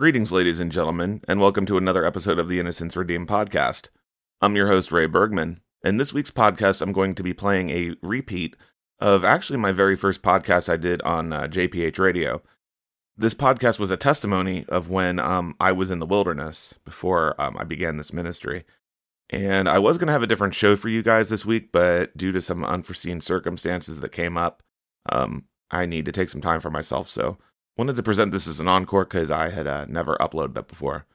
Greetings, ladies and gentlemen, and welcome to another episode of the Innocence Redeemed podcast. I'm your host, Ray Bergman. In this week's podcast, I'm going to be playing a repeat of actually my very first podcast I did on uh, JPH Radio. This podcast was a testimony of when um, I was in the wilderness before um, I began this ministry. And I was going to have a different show for you guys this week, but due to some unforeseen circumstances that came up, um, I need to take some time for myself. So wanted to present this as an encore because I had uh, never uploaded it before.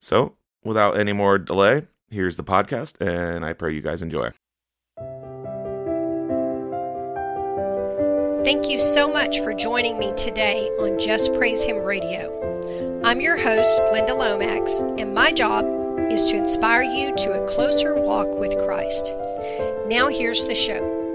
So, without any more delay, here's the podcast, and I pray you guys enjoy. Thank you so much for joining me today on Just Praise Him Radio. I'm your host, Glynda Lomax, and my job is to inspire you to a closer walk with Christ. Now, here's the show.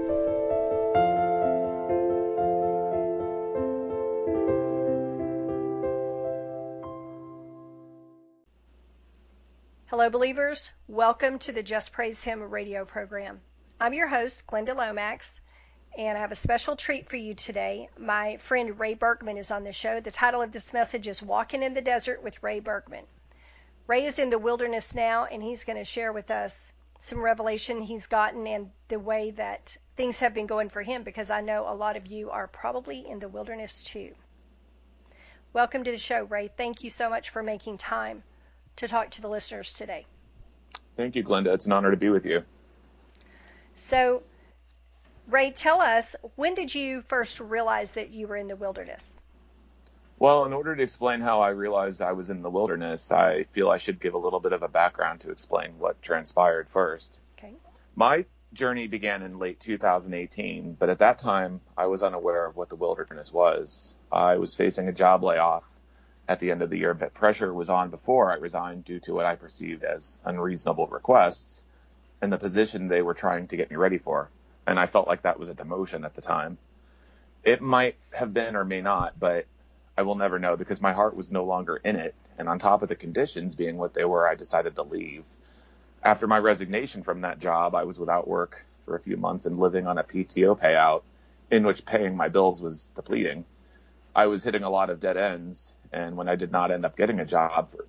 Hello, believers. Welcome to the Just Praise Him radio program. I'm your host, Glynda Lomax, and I have a special treat for you today. My friend Ray Bergman is on the show. The title of this message is Walking in the Desert with Ray Bergman. Ray is in the wilderness now, and he's going to share with us some revelation he's gotten and the way that things have been going for him because I know a lot of you are probably in the wilderness too. Welcome to the show, Ray. Thank you so much for making time to talk to the listeners today. Thank you, Glynda. It's an honor to be with you. So, Ray, tell us when did you first realize that you were in the wilderness? Well, in order to explain how I realized I was in the wilderness, I feel I should give a little bit of a background to explain what transpired first. Okay. My journey began in late 2018, but at that time I was unaware of what the wilderness was. I was facing a job layoff at the end of the year, but pressure was on before I resigned due to what I perceived as unreasonable requests and the position they were trying to get me ready for. And I felt like that was a demotion at the time. It might have been or may not, but I will never know because my heart was no longer in it. And on top of the conditions being what they were, I decided to leave. After my resignation from that job, I was without work for a few months and living on a PTO payout in which paying my bills was depleting. I was hitting a lot of dead ends and when I did not end up getting a job for,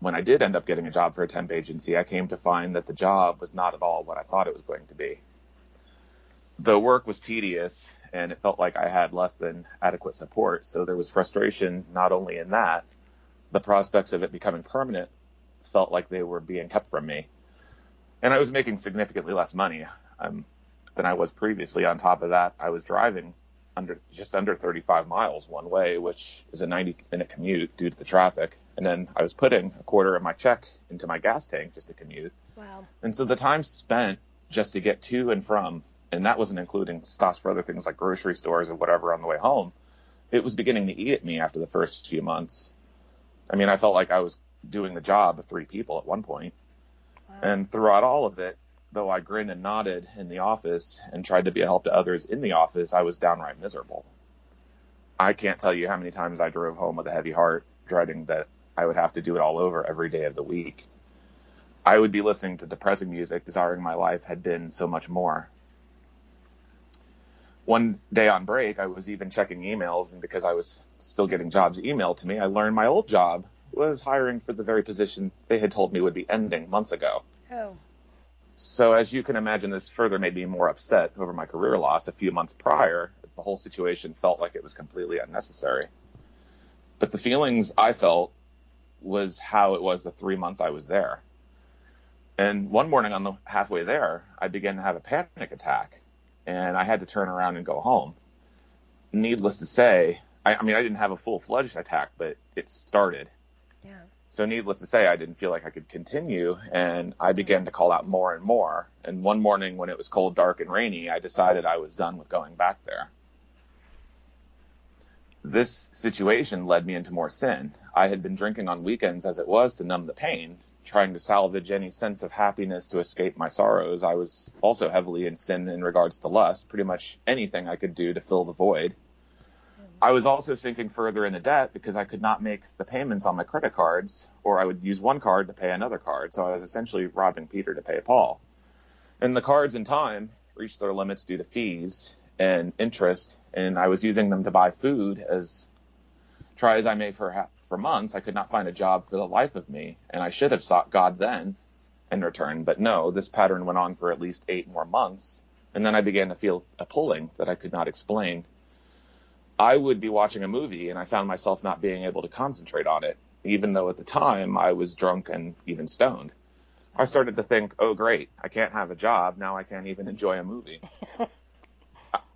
when I did end up getting a job for a temp agency, I came to find that the job was not at all what I thought it was going to be. The work was tedious and it felt like I had less than adequate support. So there was frustration not only in that, the prospects of it becoming permanent felt like they were being kept from me. And I was making significantly less money um, than I was previously. On top of that, I was driving under just under 35 miles one way, which is a 90 minute commute due to the traffic. And then I was putting a quarter of my check into my gas tank just to commute. Wow. And so the time spent just to get to and from, and that wasn't including stops for other things like grocery stores or whatever on the way home, it was beginning to eat at me after the first few months. I mean, I felt like I was doing the job of three people at one point. Wow. And throughout all of it, though I grinned and nodded in the office and tried to be a help to others in the office, I was downright miserable. I can't tell you how many times I drove home with a heavy heart, dreading that I would have to do it all over every day of the week. I would be listening to depressing music, desiring my life had been so much more. One day on break, I was even checking emails, and because I was still getting jobs emailed to me, I learned my old job was hiring for the very position they had told me would be ending months ago. Oh. So as you can imagine, this further made me more upset over my career loss a few months prior, as the whole situation felt like it was completely unnecessary. But the feelings I felt was how it was the three months I was there. And one morning on the halfway there, I began to have a panic attack and I had to turn around and go home. Needless to say, I, I mean, I didn't have a full fledged attack, but it started. Yeah. So needless to say, I didn't feel like I could continue and I began to call out more and more. And one morning when it was cold, dark and rainy, I decided I was done with going back there. This situation led me into more sin. I had been drinking on weekends as it was to numb the pain, trying to salvage any sense of happiness to escape my sorrows. I was also heavily in sin in regards to lust, pretty much anything I could do to fill the void. I was also sinking further in the debt because I could not make the payments on my credit cards, or I would use one card to pay another card. So I was essentially robbing Peter to pay Paul. And the cards in time reached their limits due to fees and interest, and I was using them to buy food as try as I may for for months. I could not find a job for the life of me, and I should have sought God then in return. But no, this pattern went on for at least eight more months, and then I began to feel a pulling that I could not explain. I would be watching a movie, and I found myself not being able to concentrate on it, even though at the time I was drunk and even stoned. I started to think, oh, great, I can't have a job. Now I can't even enjoy a movie.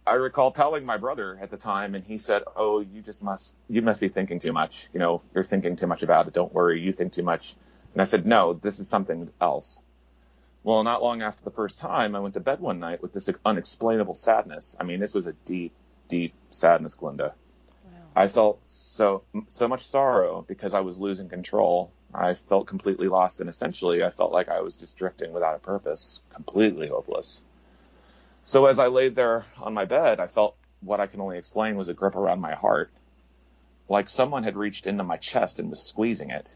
I recall telling my brother at the time, and he said, "Oh, you just must you must be thinking too much. You know, you're thinking too much about it. Don't worry, you think too much." And I said, "No, this is something else." Well, not long after the first time, I went to bed one night with this unexplainable sadness. I mean, this was a deep, deep sadness, Glynda. Wow. I felt so so much sorrow because I was losing control. I felt completely lost, and essentially, I felt like I was just drifting without a purpose, completely hopeless. So as I laid there on my bed, I felt what I can only explain was a grip around my heart, like someone had reached into my chest and was squeezing it.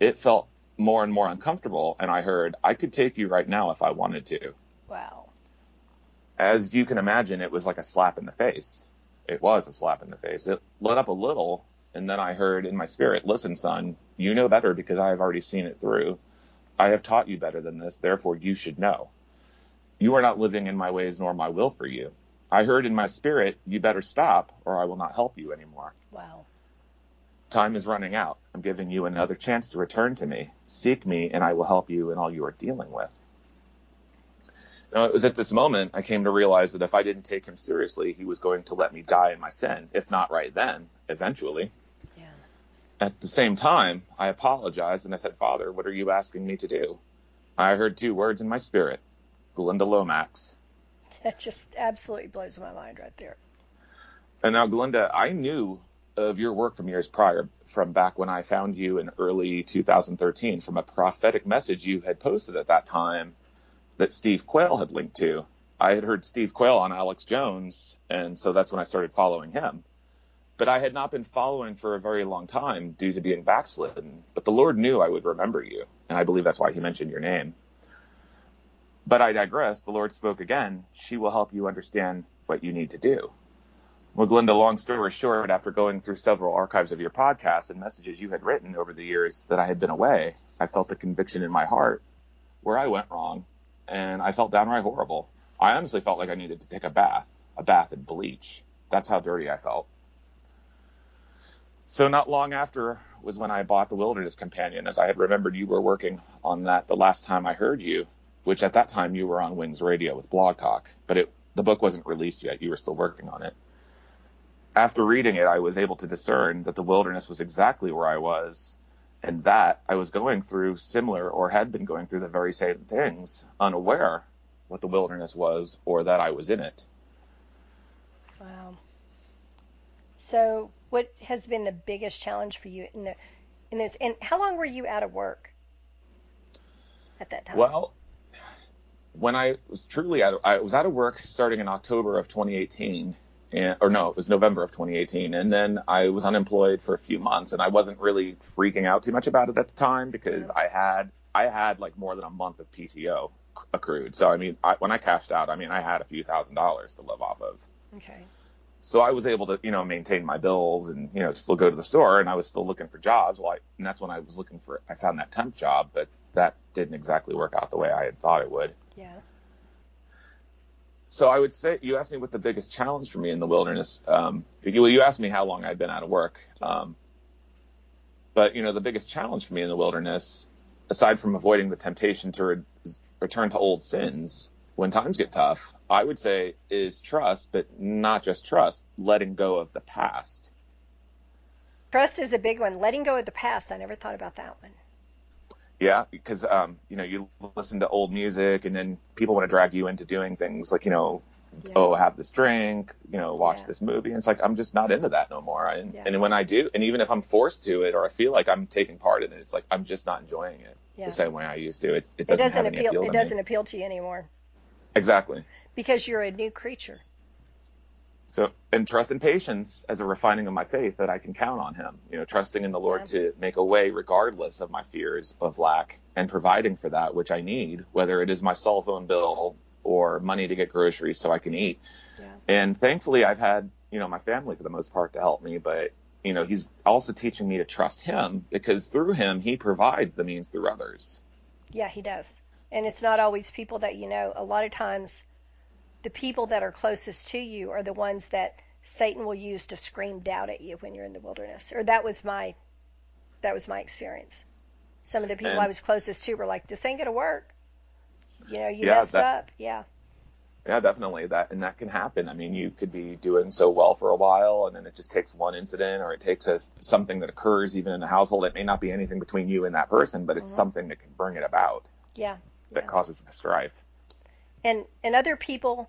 It felt more and more uncomfortable, and I heard, I could take you right now if I wanted to. Wow. As you can imagine, it was like a slap in the face. It was a slap in the face. It lit up a little, and then I heard in my spirit, Listen, son, you know better because I have already seen it through. I have taught you better than this, therefore you should know. You are not living in my ways nor my will for you. I heard in my spirit, you better stop or I will not help you anymore. Wow. Time is running out. I'm giving you another chance to return to me. Seek me and I will help you in all you are dealing with. Now, it was at this moment I came to realize that if I didn't take him seriously, he was going to let me die in my sin, if not right then, eventually. Yeah. At the same time, I apologized and I said, Father, what are you asking me to do? I heard two words in my spirit Glynda Lomax. That just absolutely blows my mind right there. And now, Glynda, I knew of your work from years prior, from back when I found you in early 2013, from a prophetic message you had posted at that time that Steve Quayle had linked to. I had heard Steve Quayle on Alex Jones, and so that's when I started following him. But I had not been following for a very long time due to being backslidden. But the Lord knew I would remember you, and I believe that's why He mentioned your name. But I digress. The Lord spoke again. She will help you understand what you need to do. Well, Glynda, long story short, after going through several archives of your podcasts and messages you had written over the years that I had been away, I felt a conviction in my heart where I went wrong, and I felt downright horrible. I honestly felt like I needed to take a bath, a bath in bleach. That's how dirty I felt. So not long after was when I bought the Wilderness Companion, as I had remembered you were working on that the last time I heard you, which at that time you were on Wings Radio with Blog Talk, but it, the book wasn't released yet. You were still working on it. After reading it, I was able to discern that the wilderness was exactly where I was, and that I was going through similar or had been going through the very same things, unaware what the wilderness was or that I was in it. Wow. So, what has been the biggest challenge for you in the in this? And how long were you out of work at that time? Well, when I was truly out, of, I was out of work starting in October of 2018, and, or no, it was November of 2018, and then I was unemployed for a few months, and I wasn't really freaking out too much about it at the time because. I had I had like more than a month of PTO accrued. So I mean, I, when I cashed out, I mean, I had a few thousand dollars to live off of. Okay. So I was able to, you know, maintain my bills and, you know, still go to the store and I was still looking for jobs. Well, I, and that's when I was looking for, I found that temp job, but that didn't exactly work out the way I had thought it would. Yeah. So I would say you asked me what the biggest challenge for me in the wilderness. Um, you, you asked me how long I'd been out of work. Um, but you know, the biggest challenge for me in the wilderness, aside from avoiding the temptation to re- return to old sins when times get tough, I would say is trust, but not just trust, letting go of the past. Trust is a big one. Letting go of the past. I never thought about that one. Yeah, because um, you know you listen to old music, and then people want to drag you into doing things like you know, yeah. oh, have this drink, you know, watch yeah. this movie. And it's like I'm just not into that no more. And, yeah. and when I do, and even if I'm forced to it, or I feel like I'm taking part in it, it's like I'm just not enjoying it the same way I used to. It's, it doesn't, it doesn't appeal. appeal it doesn't me. appeal to you anymore. Exactly. Because you're a new creature. So, and trust and patience as a refining of my faith that I can count on Him. You know, trusting in the Lord yeah. to make a way regardless of my fears of lack and providing for that which I need, whether it is my cell phone bill or money to get groceries so I can eat. Yeah. And thankfully, I've had, you know, my family for the most part to help me, but you know, he's also teaching me to trust him because through him, he provides the means through others. Yeah, he does. And it's not always people that you know. A lot of times, the people that are closest to you are the ones that Satan will use to scream doubt at you when you're in the wilderness. Or that was my that was my experience. Some of the people And- I was closest to were like, "This ain't gonna work." You know, you Yeah, messed that- up. Yeah, Yeah, definitely. That and that can happen. I mean, you could be doing so well for a while, and then it just takes one incident, or it takes a, something that occurs even in the household. It may not be anything between you and that person, but it's Mhm. something that can bring it about yeah, that yeah. causes the strife. And and other people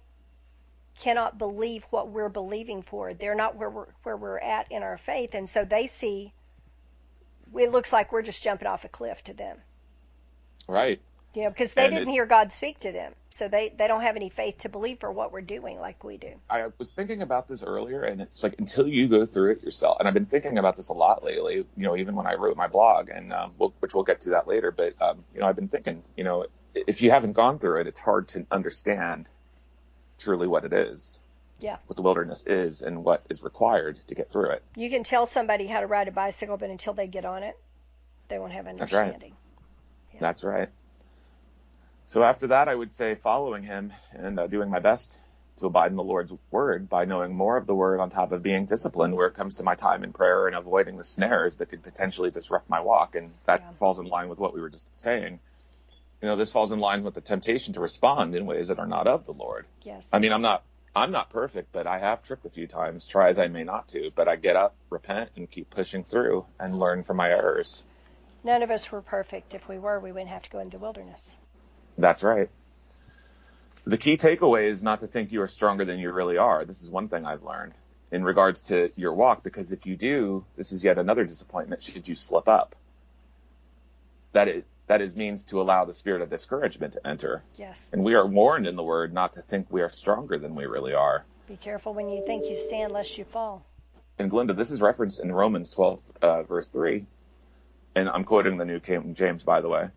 cannot believe what we're believing for. They're not where we're where we're at in our faith, and so they see it looks like we're just jumping off a cliff to them. Right. You know, because they And didn't hear God speak to them, so they they don't have any faith to believe for what we're doing like we do. I was thinking about this earlier, and it's like until you go through it yourself. And I've been thinking about this a lot lately. You know, even when I wrote my blog, and um, we'll, which we'll get to that later. But um, you know, I've been thinking. You know, if you haven't gone through it, it's hard to understand truly what it is. Yeah. What the wilderness is and what is required to get through it. You can tell somebody how to ride a bicycle, but until they get on it, they won't have That's right. understanding. Yeah. That's right. So after that, I would say following him and uh, doing my best to abide in the Lord's word by knowing more of the word on top of being disciplined where it comes to my time in prayer and avoiding the snares that could potentially disrupt my walk. And that Yeah. falls in line with what we were just saying. You know, this falls in line with the temptation to respond in ways that are not of the Lord. Yes. I mean, I'm not, I'm not perfect, but I have tripped a few times, try as I may not to, but I get up, repent, and keep pushing through and learn from my errors. None of us were perfect. If we were, we wouldn't have to go into the wilderness. That's right. The key takeaway is not to think you are stronger than you really are. This is one thing I've learned in regards to your walk, because if you do, this is yet another disappointment should you slip up. That is, that is means to allow the spirit of discouragement to enter. Yes. And we are warned in the word not to think we are stronger than we really are. Be careful when you think you stand, lest you fall. And Glynda, this is referenced in Romans 12, uh, verse 3. And I'm quoting the New King James, by the way,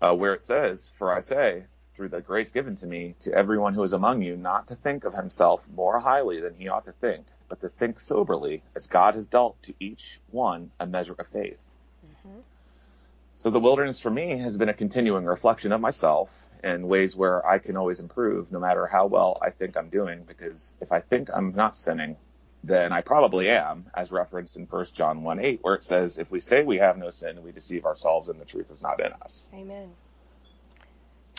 uh, where it says, For I say, through the grace given to me, to everyone who is among you, not to think of himself more highly than he ought to think, but to think soberly, as God has dealt to each one a measure of faith. Mhm. So the wilderness for me has been a continuing reflection of myself in ways where I can always improve no matter how well I think I'm doing because if I think I'm not sinning, then I probably am, as referenced in 1 John 1 8, where it says, If we say we have no sin, we deceive ourselves and the truth is not in us. Amen.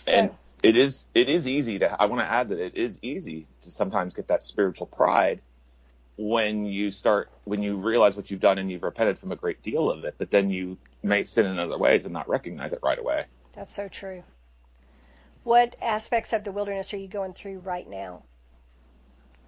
So, And it is it is easy to I want to add that it is easy to sometimes get that spiritual pride when you start when you realize what you've done and you've repented from a great deal of it, but then you may sin in other ways and not recognize it right away. that's so true. What aspects of the wilderness are you going through right now?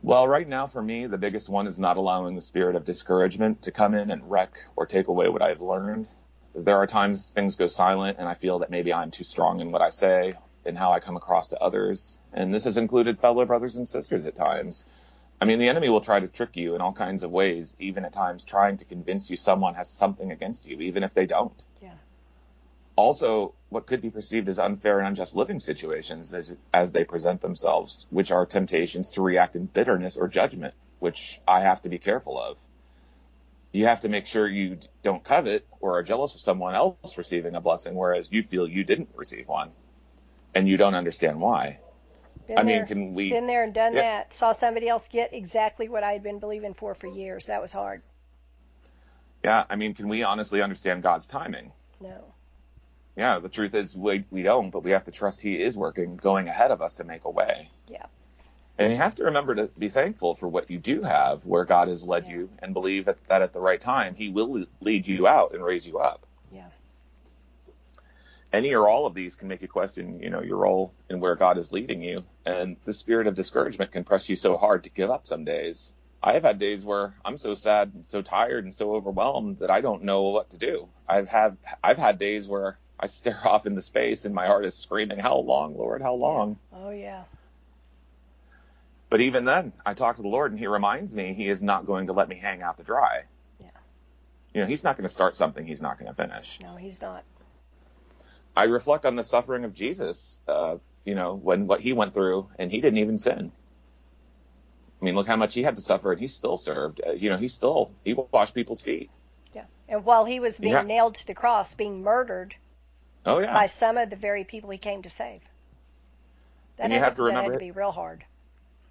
Well, right now for me, the biggest one is not allowing the spirit of discouragement to come in and wreck or take away what I've learned. There are times things go silent and I feel that maybe I'm too strong in what I say and how I come across to others. And this has included fellow brothers and sisters at times. I mean, the enemy will try to trick you in all kinds of ways, even at times trying to convince you someone has something against you, even if they don't. Yeah. Also, what could be perceived as unfair and unjust living situations as, as they present themselves, which are temptations to react in bitterness or judgment, which I have to be careful of. You have to make sure you don't covet or are jealous of someone else receiving a blessing, whereas you feel you didn't receive one, and you don't understand why. Been I mean, can we? been there and done Yeah. that. Saw somebody else get exactly what I had been believing for for years. That was hard. Yeah, I mean, can we honestly understand God's timing? No. Yeah, the truth is we we don't, but we have to trust He is working, going ahead of us to make a way. Yeah. And you have to remember to be thankful for what you do have, where God has led Yeah. you, and believe that, that at the right time He will lead you out and raise you up. Any or all of these can make you question, you know, your role and where God is leading you. And the spirit of discouragement can press you so hard to give up some days. I have had days where I'm so sad and so tired and so overwhelmed that I don't know what to do. I've had I've had days where I stare off into space and my heart is screaming, "How long, Lord? How long?" Oh yeah. But even then, I talk to the Lord and He reminds me He is not going to let me hang out to dry. Yeah. You know, He's not going to start something He's not going to finish. No, he's not. I reflect on the suffering of Jesus, uh, you know, when what He went through and He didn't even sin. I mean, look how much he had to suffer, and he still served. Uh, you know, he still he washed people's feet. Yeah. And while he was being Yeah. nailed to the cross, being murdered Oh yeah. by some of the very people he came to save. That, And you had, have to remember. that had to be real hard.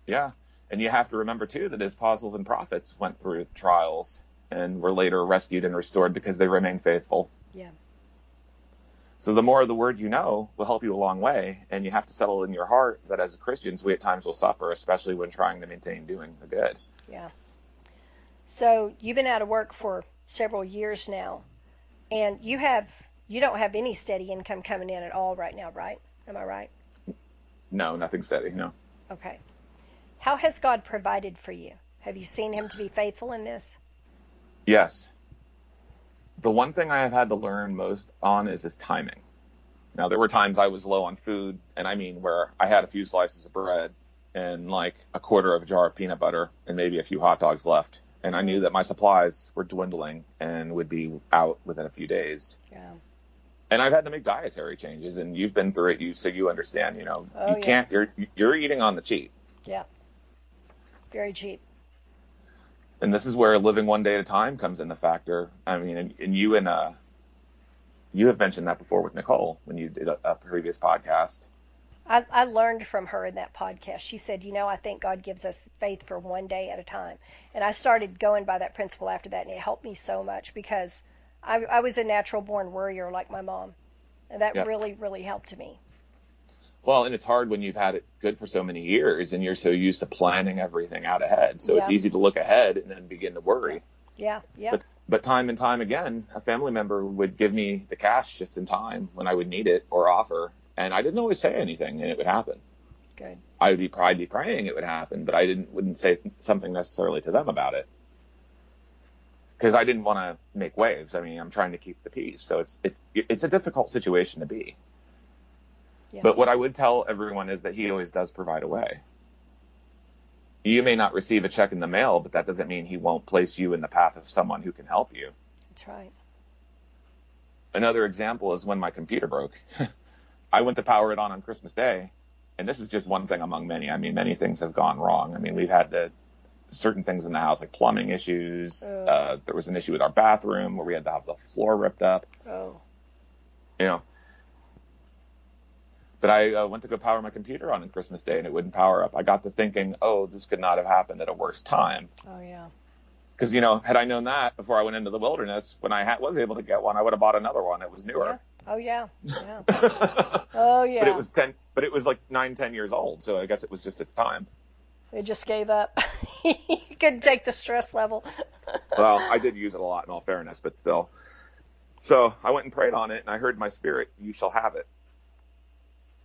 Yeah. And you have to remember too that his apostles and prophets went through trials and were later rescued and restored because they remained faithful. Yeah. So the more of the word you know will help you a long way, and you have to settle in your heart that as Christians we at times will suffer, especially when trying to maintain doing the good. Yeah. So you've been out of work for several years now, and you have you don't have any steady income coming in at all right now, right? Am I right? No, nothing steady. No. Okay. How has God provided for you? Have you seen Him to be faithful in this? Yes. The one thing I have had to learn most on is his timing. Now, there were times I was low on food, and I mean where I had a few slices of bread and like a quarter of a jar of peanut butter and maybe a few hot dogs left. And I knew that my supplies were dwindling and would be out within a few days. Yeah. And I've had to make dietary changes, and you've been through it, you so you understand. You know, Oh, you yeah. can't. You're you're eating on the cheap. Yeah. Very cheap. And this is where living one day at a time comes in the factor. I mean, and, and you and uh, you have mentioned that before with Nicole when you did a, a previous podcast. I, I learned from her in that podcast. She said, You know, I think God gives us faith for one day at a time. And I started going by that principle after that, and it helped me so much because I, I was a natural born worrier like my mom. And that Yeah. really, really helped me. Well, and it's hard when you've had it good for so many years and you're so used to planning everything out ahead. So it's easy to look ahead and then begin to worry. Yeah, yeah. But but time and time again, a family member would give me the cash just in time when I would need it or offer, and I didn't always say anything, and it would happen. Good. I would be I'd be praying it would happen, but I didn't wouldn't say something necessarily to them about it because I didn't want to make waves. I mean, I'm trying to keep the peace, so it's it's it's a difficult situation to be. Yeah. But what I would tell everyone is that he always does provide a way. You may not receive a check in the mail, but that doesn't mean he won't place you in the path of someone who can help you. That's right. Another example is when my computer broke. I went to power it on on Christmas Day, and this is just one thing among many. I mean, many things have gone wrong. I mean, we've had the certain things in the house like plumbing issues. Ugh. Uh, there was an issue with our bathroom where we had to have the floor ripped up. Oh, You know. But I uh, went to go power my computer on on Christmas Day, and it wouldn't power up. I got to thinking, oh, this could not have happened at a worse time. oh yeah. Because you know, had I known that before I went into the wilderness, when I ha- was able to get one, I would have bought another one that was newer. Oh yeah. Yeah. Oh yeah. But it was ten. But it was like nine, ten years old. So I guess it was just its time. It just gave up. you couldn't take the stress level. Well, I did use it a lot in all fairness, but still. So I went and prayed on it, and I heard my spirit, "You shall have it."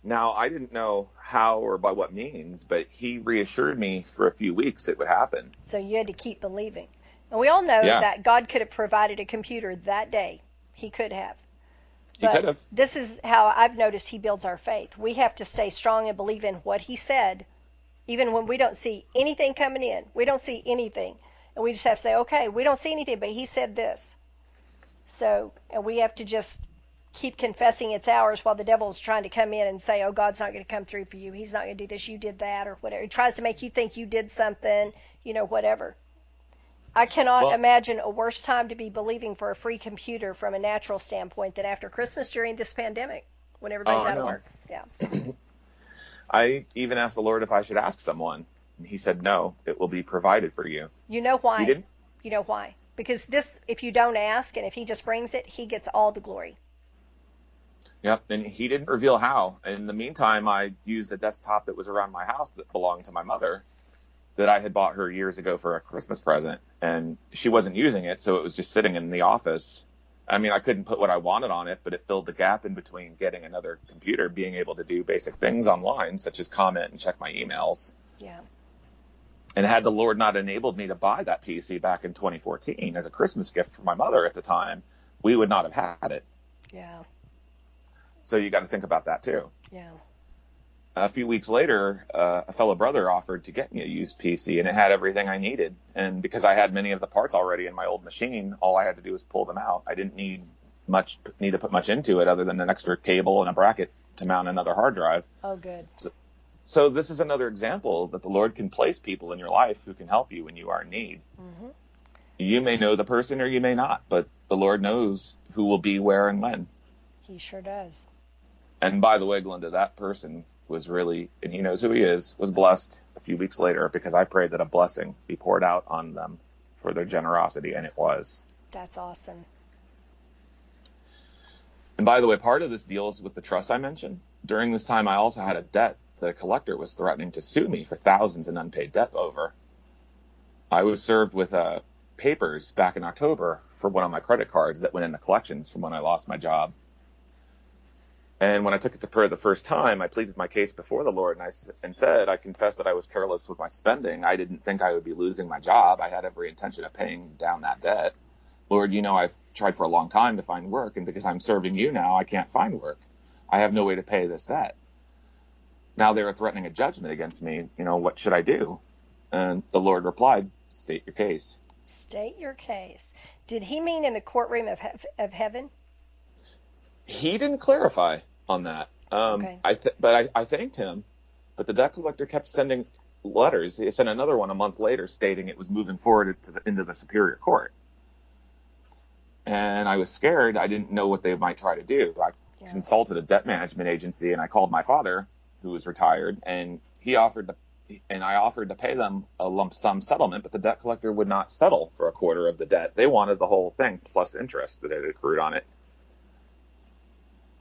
Now I didn't know how or by what means, but he reassured me for a few weeks it would happen. So you had to keep believing. And we all know Yeah. that God could have provided a computer that day. He could have. He But could have. This is how I've noticed he builds our faith. We have to stay strong and believe in what he said, even when we don't see anything coming in. We don't see anything. And we just have to say, okay, we don't see anything, but he said this. So, and we have to just keep confessing it's ours while the devil's trying to come in and say, oh, God's not going to come through for you. He's not going to do this. You did that or whatever. He tries to make you think you did something, you know, whatever. I cannot Well- imagine a worse time to be believing for a free computer from a natural standpoint than after Christmas during this pandemic when everybody's Oh, out of work. Yeah. I even asked the Lord if I should ask someone, and He said, "No, it will be provided for you." You know why? You know why? Because this, if you don't ask and if he just brings it, he gets all the glory. Yep, and he didn't reveal how. In the meantime, I used a desktop that was around my house that belonged to my mother, that I had bought her years ago for a Christmas present, and she wasn't using it, so it was just sitting in the office. I mean, I couldn't put what I wanted on it, but it filled the gap in between getting another computer, being able to do basic things online, such as comment and check my emails. Yeah. And had the Lord not enabled me to buy that PC back in 2014 as a Christmas gift for my mother at the time, we would not have had it. Yeah. So you got to think about that too. Yeah. a few weeks later, uh, a fellow brother offered to get me a used PC, and it had everything I needed. And because I had many of the parts already in my old machine, all I had to do was pull them out. I didn't need much, need to put much into it other than an extra cable and a bracket to mount another hard drive. Oh, good. So this is another example that the Lord can place people in your life who can help you when you are in need. hmm You may know the person or you may not, but the Lord knows who will be where and when. He sure does. And by the way, Glynda, that person was really, and he knows who he is, was blessed a few weeks later because I prayed that a blessing be poured out on them for their generosity, and it was. That's awesome. And by the way, part of this deals with the trust I mentioned. During this time, I also had a debt that a collector was threatening to sue me for thousands in unpaid debt over. I was served with uh, papers back in October for one of my credit cards that went into collections from when I lost my job. And when I took it to prayer the first time, I pleaded my case before the Lord and I and said, I confess that I was careless with my spending. I didn't think I would be losing my job. I had every intention of paying down that debt. Lord, you know I've tried for a long time to find work, and because I'm serving you now, I can't find work. I have no way to pay this debt. Now they are threatening a judgment against me. You know, what should I do? And the Lord replied, State your case. State your case. Did he mean in the courtroom of, hev- of heaven? He didn't clarify on that. Um, Okay. I th- but I, I thanked him. But the debt collector kept sending letters. He sent another one a month later stating it was moving forward to the, into the superior court. And I was scared. I didn't know what they might try to do. I Yeah. consulted a debt management agency and I called my father, who was retired, and he offered to, and I offered to pay them a lump sum settlement, but the debt collector would not settle for a quarter of the debt. They wanted the whole thing plus interest that had accrued on it.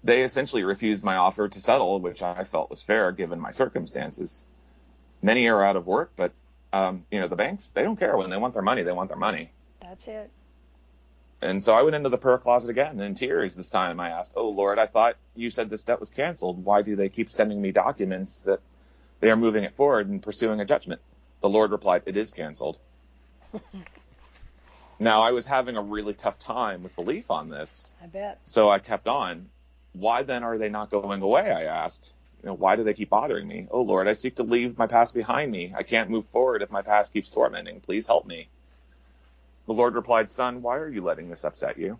They essentially refused my offer to settle, which I felt was fair given my circumstances. Many are out of work, but um, you know the banks they don't care when they want their money, they want their money. That's it. And so I went into the prayer closet again in tears this time. I asked, Oh Lord, I thought you said this debt was canceled. Why do they keep sending me documents that they are moving it forward and pursuing a judgment? The Lord replied, It is canceled. now I was having a really tough time with belief on this. I bet. So I kept on. Why then are they not going away? I asked. You know, why do they keep bothering me? Oh Lord, I seek to leave my past behind me. I can't move forward if my past keeps tormenting. Please help me. The Lord replied, Son, why are you letting this upset you?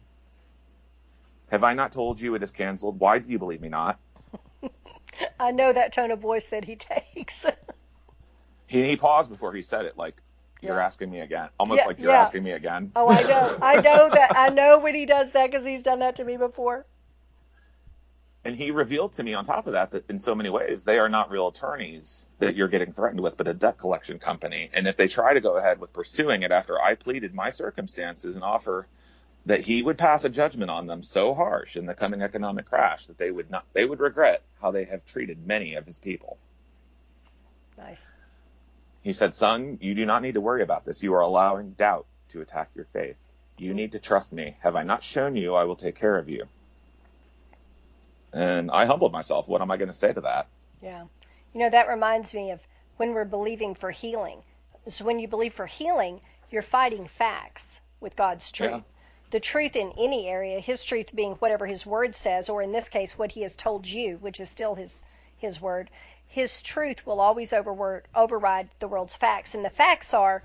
Have I not told you it is canceled? Why do you believe me not? I know that tone of voice that he takes. He, he paused before he said it, like, You're Yeah. asking me again. Almost Yeah, like you're yeah. asking me again. oh, I know. I know that. I know when he does that because he's done that to me before. And he revealed to me on top of that that in so many ways they are not real attorneys that you're getting threatened with, but a debt collection company. And if they try to go ahead with pursuing it after I pleaded my circumstances and offer that he would pass a judgment on them so harsh in the coming economic crash that they would not they would regret how they have treated many of his people. Nice. He said, Son, you do not need to worry about this. You are allowing doubt to attack your faith. You need to trust me. Have I not shown you I will take care of you? And I humbled myself. What am I going to say to that? Yeah. You know, that reminds me of when we're believing for healing. So when you believe for healing, you're fighting facts with God's truth. Yeah. The truth in any area, his truth being whatever his word says, or in this case, what he has told you, which is still his his word. His truth will always overword, override the world's facts, and the facts are,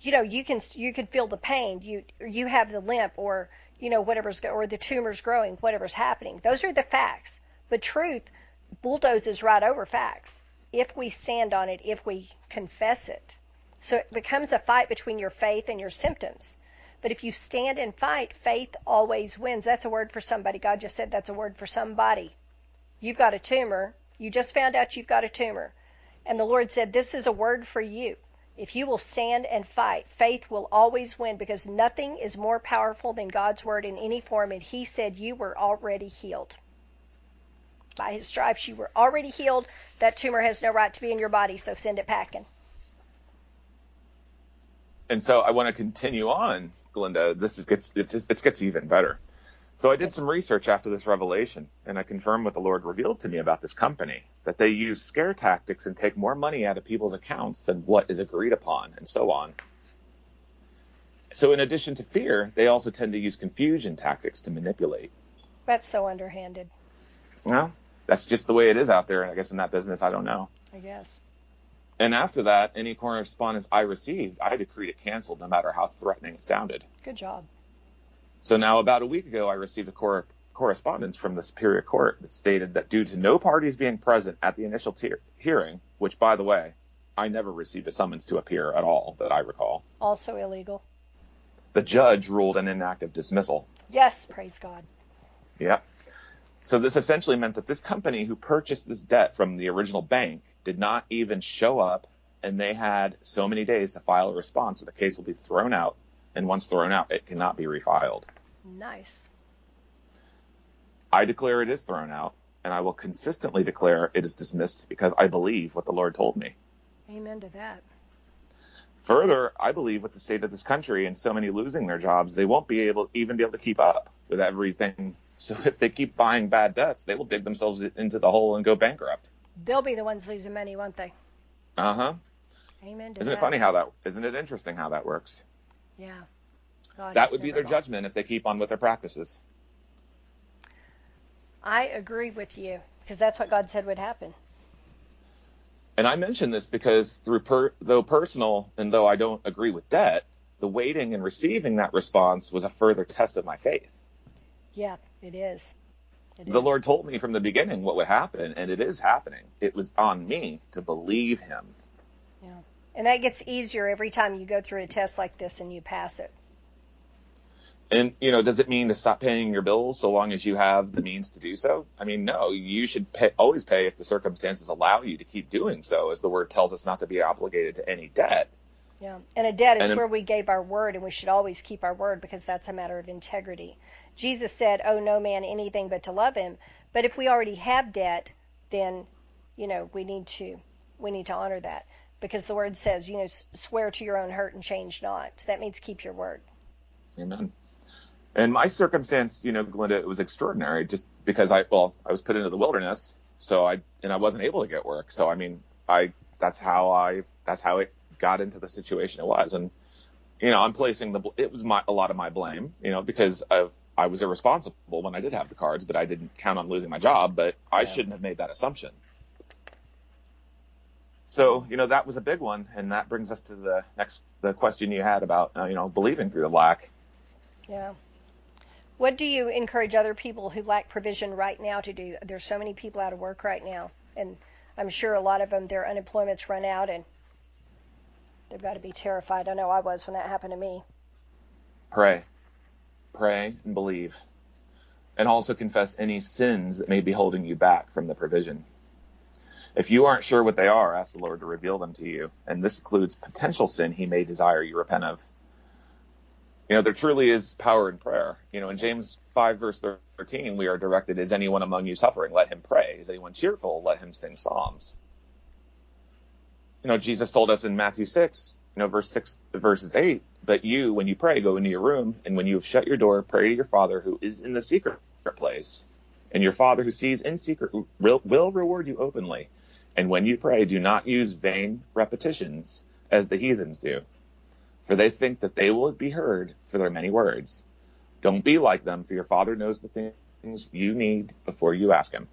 you know, you can you can feel the pain, you you have the limp, or you know whatever's or the tumor's growing, whatever's happening. Those are the facts. But truth bulldozes right over facts if we stand on it, if we confess it. So it becomes a fight between your faith and your symptoms. But if you stand and fight, faith always wins. That's a word for somebody. God just said that's a word for somebody. You've got a tumor. You just found out you've got a tumor. And the Lord said, This is a word for you. If you will stand and fight, faith will always win because nothing is more powerful than God's word in any form. And He said, You were already healed. By His stripes, you were already healed. That tumor has no right to be in your body, so send it packing. And so I want to continue on, Glynda. This is, gets it's, it gets even better. So I did some research after this revelation, and I confirmed what the Lord revealed to me about this company that they use scare tactics and take more money out of people's accounts than what is agreed upon, and so on. So, in addition to fear, they also tend to use confusion tactics to manipulate. That's so underhanded, Well, that's just the way it is out there, and I guess in that business, I don't know. I guess. And after that, any correspondence I received, I decreed it canceled, no matter how threatening it sounded. Good job. So now, about a week ago, I received a cor- correspondence from the Superior Court that stated that due to no parties being present at the initial te- hearing, which, by the way, I never received a summons to appear at all that I recall, Also illegal. the judge ruled an inactive dismissal. Yes, praise God. Yep. So this essentially meant that this company who purchased this debt from the original bank did not even show up, and they had so many days to file a response, or the case will be thrown out. And once thrown out, it cannot be refiled. Nice. I declare it is thrown out, and I will consistently declare it is dismissed because I believe what the Lord told me. Amen to that. Further, I believe with the state of this country and so many losing their jobs, they won't be able even be able to keep up with everything. So if they keep buying bad debts, they will dig themselves into the hole and go bankrupt. They'll be the ones losing money, won't they? Uh huh. Amen to Isn't that. it funny how that? Isn't it interesting how that works? Yeah. God That would be their judgment if they keep on with their practices. I agree with you because that's what God said would happen. And I mention this because through per, though personal and though I don't agree with debt, the waiting and receiving that response was a further test of my faith. Yeah, it is. It The is. Lord told me from the beginning what would happen, and it is happening. It was on me to believe Him. Yeah. And that gets easier every time you go through a test like this and you pass it. And you know, does it mean to stop paying your bills so long as you have the means to do so? I mean, no. You should pay, always pay if the circumstances allow you to keep doing so, as the Word tells us not to be obligated to any debt. Yeah. And a debt is And where we gave our word, and we should always keep our word because that's a matter of integrity. Jesus said, "Oh, no man anything but to love him." But if we already have debt, then you know we need to we need to honor that because the word says, you know, swear to your own hurt and change not. So that means keep your word. Amen. And my circumstance, you know, Glynda, it was extraordinary just because I, well, I was put into the wilderness. So I, and I wasn't able to get work. So, I mean, I, that's how I, that's how it got into the situation it was. And, you know, I'm placing the, it was my, a lot of my blame, you know, because of, I was irresponsible when I did have the cards, but I didn't count on losing my job, but I Yeah. shouldn't have made that assumption. So, you know, that was a big one. And that brings us to the next, the question you had about, uh, you know, believing through the lack. Yeah. What do you encourage other people who lack provision right now to do? There's so many people out of work right now, and I'm sure a lot of them their unemployment's run out, and they've got to be terrified. I know I was when that happened to me. Pray. Pray and believe. And also confess any sins that may be holding you back from the provision. If you aren't sure what they are, ask the Lord to reveal them to you. And this includes potential sin he may desire you repent of. You know, there truly is power in prayer. You know, in James 5 verse 13, we are directed, is anyone among you suffering? Let him pray. Is anyone cheerful? Let him sing psalms. You know, Jesus told us in Matthew 6, you know, verse 6, verses 8, but you, when you pray, go into your room, and when you have shut your door, pray to your Father who is in the secret place. And your Father who sees in secret will, will reward you openly. And when you pray, do not use vain repetitions as the heathens do, for they think that they will be heard for their many words. Don't be like them, for your Father knows the things you need before you ask Him.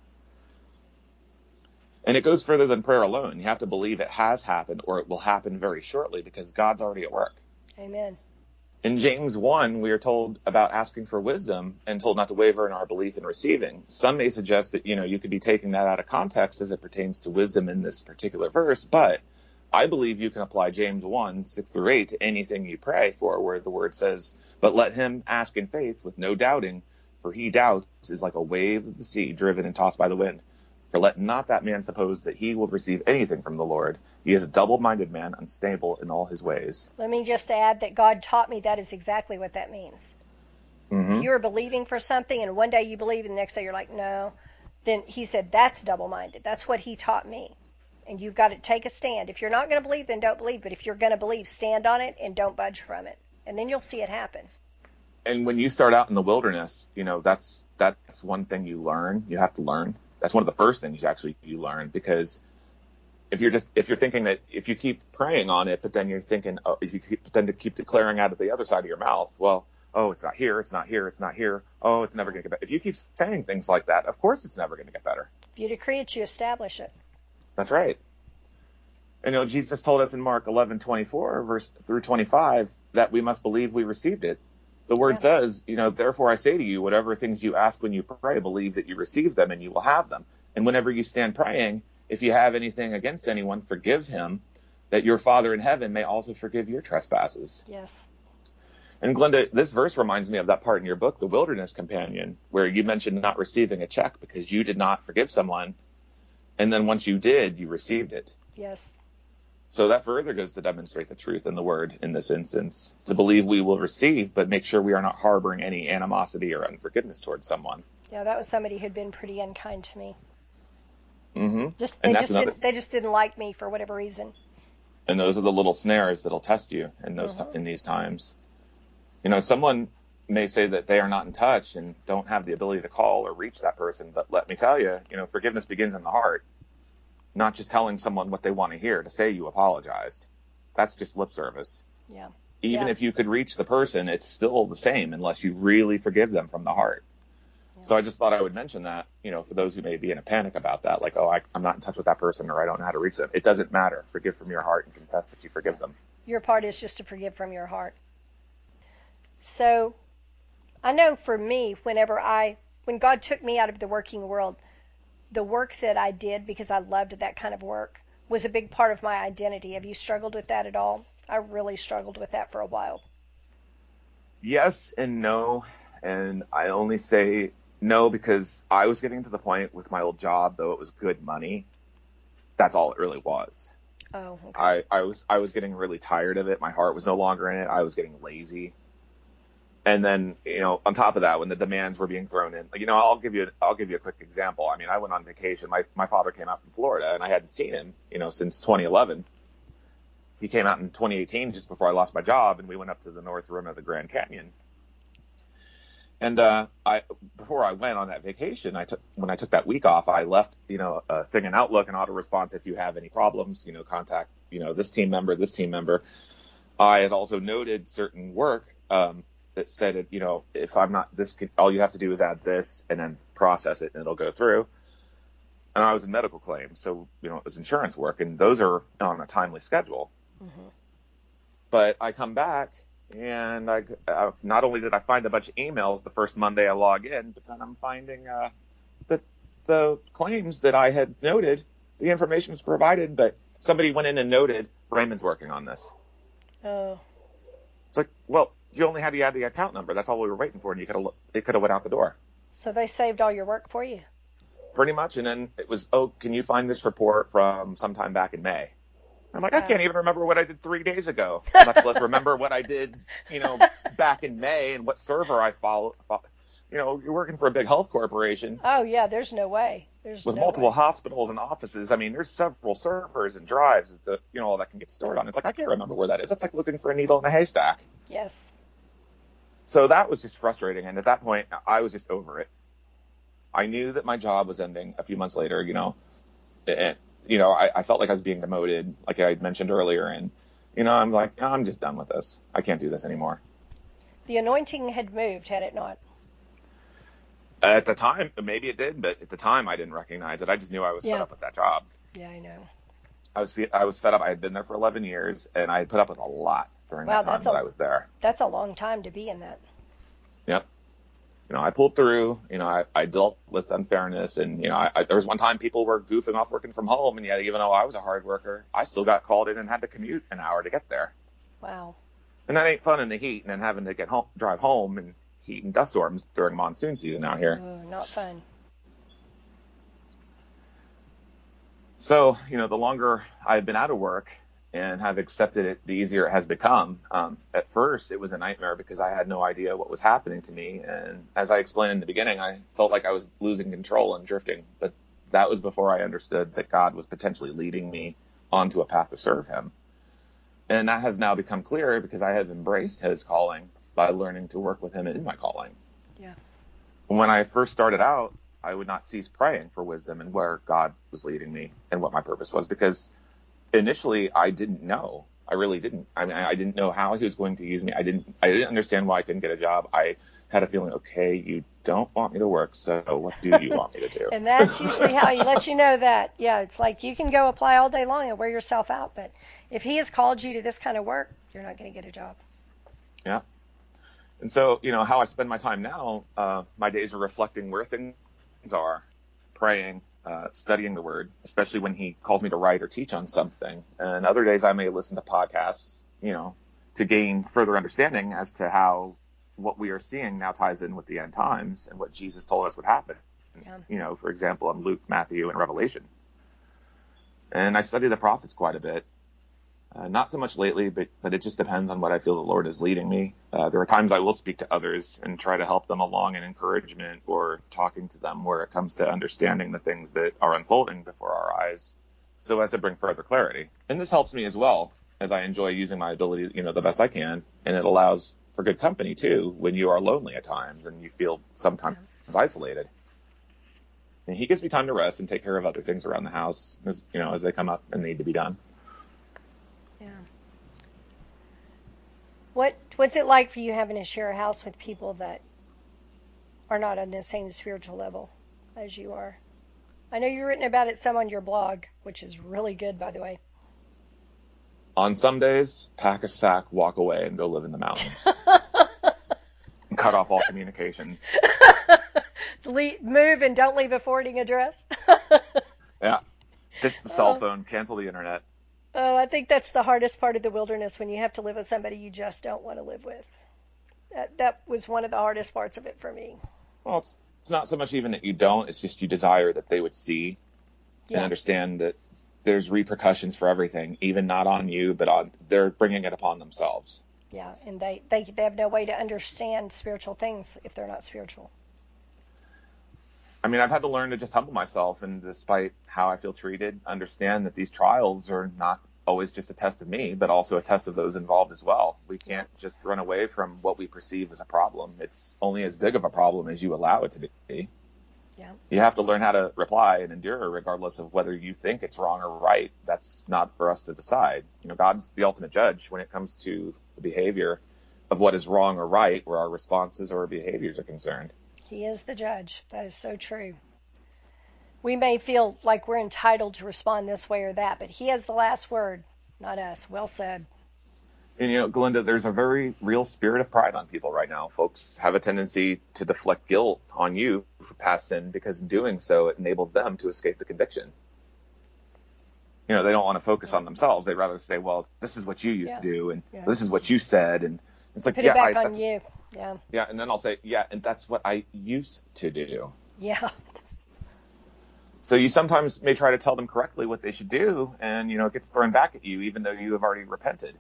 And it goes further than prayer alone. You have to believe it has happened or it will happen very shortly because God's already at work. Amen. In James 1, we are told about asking for wisdom and told not to waver in our belief in receiving. Some may suggest that, you know, you could be taking that out of context as it pertains to wisdom in this particular verse, but I believe you can apply James 1, 6 through 8 to anything you pray for, where the word says, But let him ask in faith with no doubting, for he doubts is like a wave of the sea driven and tossed by the wind. For let not that man suppose that he will receive anything from the Lord. He is a double minded man, unstable in all his ways. Let me just add that God taught me that is exactly what that means. Mm-hmm. If you are believing for something, and one day you believe, and the next day you're like, no, then He said that's double minded. That's what He taught me. And you've got to take a stand. If you're not going to believe, then don't believe. But if you're going to believe, stand on it and don't budge from it. And then you'll see it happen. and when you start out in the wilderness, you know, that's that's one thing you learn. You have to learn. That's one of the first things actually you learn because if you're just if you're thinking that if you keep praying on it, but then you're thinking oh, if you keep, then to keep declaring out of the other side of your mouth, well, oh, it's not here, it's not here, it's not here, oh, it's never going to get better. If you keep saying things like that, of course it's never going to get better. If you decree it, you establish it. That's right. And you know, Jesus told us in Mark 11:24 verse through 25 that we must believe we received it The word Yeah. says, you know, therefore I say to you, whatever things you ask when you pray, believe that you receive them and you will have them. And whenever you stand praying, if you have anything against anyone, forgive him, that your Father in heaven may also forgive your trespasses. Yes. And Glynda, this verse reminds me of that part in your book, The Wilderness Companion, where you mentioned not receiving a check because you did not forgive someone. And then once you did, you received it. Yes. So that further goes to demonstrate the truth in the word in this instance, to believe we will receive, but make sure we are not harboring any animosity or unforgiveness towards someone. Yeah, that was somebody who'd been pretty unkind to me. Hmm Just they just another- didn't they just didn't like me for whatever reason. And those are the little snares that'll test you in those Mhm. in these times. You know, someone may say that they are not in touch and don't have the ability to call or reach that person, but let me tell you, you know, forgiveness begins in the heart, not just telling someone what they want to hear to say you apologized. That's just lip service. Yeah. Even Yeah. if you could reach the person, it's still the same unless you really forgive them from the heart. So I just thought I would mention that, you know, for those who may be in a panic about that, like, oh, I, I'm not in touch with that person or I don't know how to reach them. It doesn't matter. Forgive from your heart and confess that you forgive them. Your part is just to forgive from your heart. So I know for me, whenever I, when God took me out of the working world, the work that I did because I loved that kind of work was a big part of my identity. Have you struggled with that at all? I really struggled with that for a while. Yes and no. And I only say no because I was getting to the point with my old job, though it was good money. That's all it really was. Oh, okay. I, I was I was getting really tired of it. My heart was no longer in it. I was getting lazy. And then, you know, on top of that, when the demands were being thrown in, you know, I'll give you I'll give you a quick example. I mean, I went on vacation. My my father came out from Florida, and I hadn't seen him, you know, since 2011. He came out in 2018, just before I lost my job, and we went up to the North Rim of the Grand Canyon. And uh, I before I went on that vacation, I took when I took that week off, I left you know a thing in Outlook and auto response if you have any problems, you know, contact you know this team member, this team member. I had also noted certain work um, that said it, you know, if I'm not this, all you have to do is add this and then process it and it'll go through. And I was in medical claims, so you know it was insurance work, and those are on a timely schedule. Mhm. But I come back and I uh, not only did I find a bunch of emails the first Monday I log in, but then I'm finding uh, that the claims that I had noted, the information was provided, but somebody went in and noted Raymond's working on this. Oh, It's like, well, you only had to add the account number. That's all we were waiting for, and you could have it could have went out the door. so they saved all your work for you? pretty much. And then it was, oh, can you find this report from sometime back in May? I'm like, I oh. can't even remember what I did three days ago, much less remember what I did, you know, back in May and what server I followed. You know, you're working for a big health corporation Oh yeah, there's no way. There's with no multiple way. hospitals and offices. I mean, there's several servers and drives that the, you know, all that can get stored on. It's like, I can't remember where that is. That's like looking for a needle in a haystack. Yes. So that was just frustrating. And at that point, I was just over it. I knew that my job was ending a few months later, you know, and, you know, I, I felt like I was being demoted, like I had mentioned earlier. And, you know, I'm like, I'm just done with this. I can't do this anymore. The anointing had moved, had it not? At the time, maybe it did, but at the time I didn't recognize it. I just knew I was Yeah. fed up with that job. Yeah, I know. I was, I was fed up. I had been there for 11 years and I had put up with a lot during Wow, that time that a- I was there. That's a long time to be in that. Yep. You know, I pulled through. You know, I, I dealt with unfairness, and you know, I, I, there was one time people were goofing off working from home, and yet even though I was a hard worker, I still got called in and had to commute an hour to get there, Wow. and that ain't fun in the heat, and then having to get home, drive home, and heat and dust storms during monsoon season out here. Not fun. So, you know, the longer I've been out of work and have accepted it, the easier it has become. Um, at first, it was a nightmare because I had no idea what was happening to me. And as I explained in the beginning, I felt like I was losing control and drifting. But that was before I understood that God was potentially leading me onto a path to serve Him. And that has now become clear because I have embraced His calling by learning to work with Him in my calling. Yeah. When I first started out, I would not cease praying for wisdom and where God was leading me and what my purpose was because initially I didn't know. I really didn't. I mean, I didn't know how he was going to use me. I didn't. I didn't understand why I couldn't get a job. I had a feeling, okay, you don't want me to work, so what do you want me to do? And that's usually how he lets you know that. Yeah, it's like you can go apply all day long and wear yourself out, but if he has called you to this kind of work, you're not going to get a job. Yeah. And so, you know, how I spend my time now, uh, my days are reflecting where things are, praying, uh, studying the word, especially when he calls me to write or teach on something. And other days I may listen to podcasts, you know, to gain further understanding as to how what we are seeing now ties in with the end times and what Jesus told us would happen. Yeah. You know, for example, in Luke, Matthew, and Revelation. And I study the prophets quite a bit. Uh, not so much lately, but but it just depends on what I feel the Lord is leading me. Uh, there are times I will speak to others and try to help them along in encouragement or talking to them where it comes to understanding the things that are unfolding before our eyes, so as to bring further clarity. And this helps me as well as I enjoy using my ability, you know, the best I can, and it allows for good company too when you are lonely at times and you feel sometimes isolated. And he gives me time to rest and take care of other things around the house, as you know, as they come up and need to be done. Yeah. What What's it like for you having to share a house with people that are not on the same spiritual level as you are? I know you've written about it some on your blog, which is really good, by the way. On some days, pack a sack, walk away, and go live in the mountains. Cut off all communications. Delete, move, and don't leave a forwarding address. yeah. Ditch the cell oh. phone, cancel the internet. Oh, I think that's the hardest part of the wilderness when you have to live with somebody you just don't want to live with. That that was one of the hardest parts of it for me. Well, it's it's not so much even that you don't; it's just you desire that they would see yeah. and understand that there's repercussions for everything, even not on you, but on they're bringing it upon themselves. Yeah, and they they they have no way to understand spiritual things if they're not spiritual. I mean, I've had to learn to just humble myself and despite how I feel treated, understand that these trials are not always just a test of me, but also a test of those involved as well. We can't just run away from what we perceive as a problem. It's only as big of a problem as you allow it to be. Yeah. You have to learn how to reply and endure regardless of whether you think it's wrong or right. That's not for us to decide. You know, God's the ultimate judge when it comes to the behavior of what is wrong or right where our responses or behaviors are concerned. He is the judge. That is so true. We may feel like we're entitled to respond this way or that, but he has the last word, not us. Well said. And you know, Glynda, there's a very real spirit of pride on people right now. Folks have a tendency to deflect guilt on you for past sin because in doing so, it enables them to escape the conviction. You know, they don't want to focus on themselves. They'd rather say, "Well, this is what you used yeah. to do, and yeah. this is what you said," and it's like, Put yeah, it back I, on you. Yeah. Yeah, and then I'll say, yeah, and that's what I used to do. Yeah. So you sometimes may try to tell them correctly what they should do, and you know it gets thrown back at you, even though you have already repented.